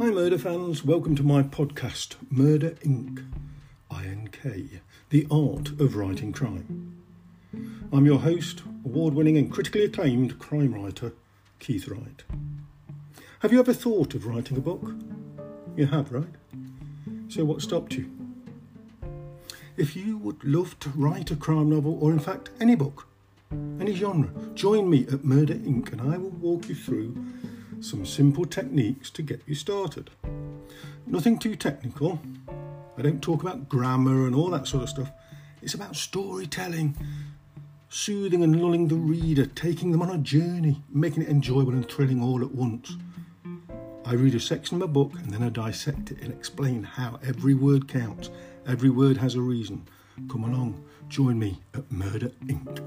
Hi, murder fans. Welcome to my podcast, Murder Inc. INK, the art of writing crime. I'm your host, award winning and critically acclaimed crime writer, Keith Wright. Have you ever thought of writing a book? You have, right? So, what stopped you? If you would love to write a crime novel, or in fact any book, any genre, join me at Murder Ink. and I will walk you through some simple techniques to get you started. Nothing too technical. I don't talk about grammar and all that sort of stuff. It's about storytelling, soothing and lulling the reader, taking them on a journey, making it enjoyable and thrilling all at once. I read a section of a book and then I dissect it and explain how every word counts. Every word has a reason. Come along, join me at Murder Ink.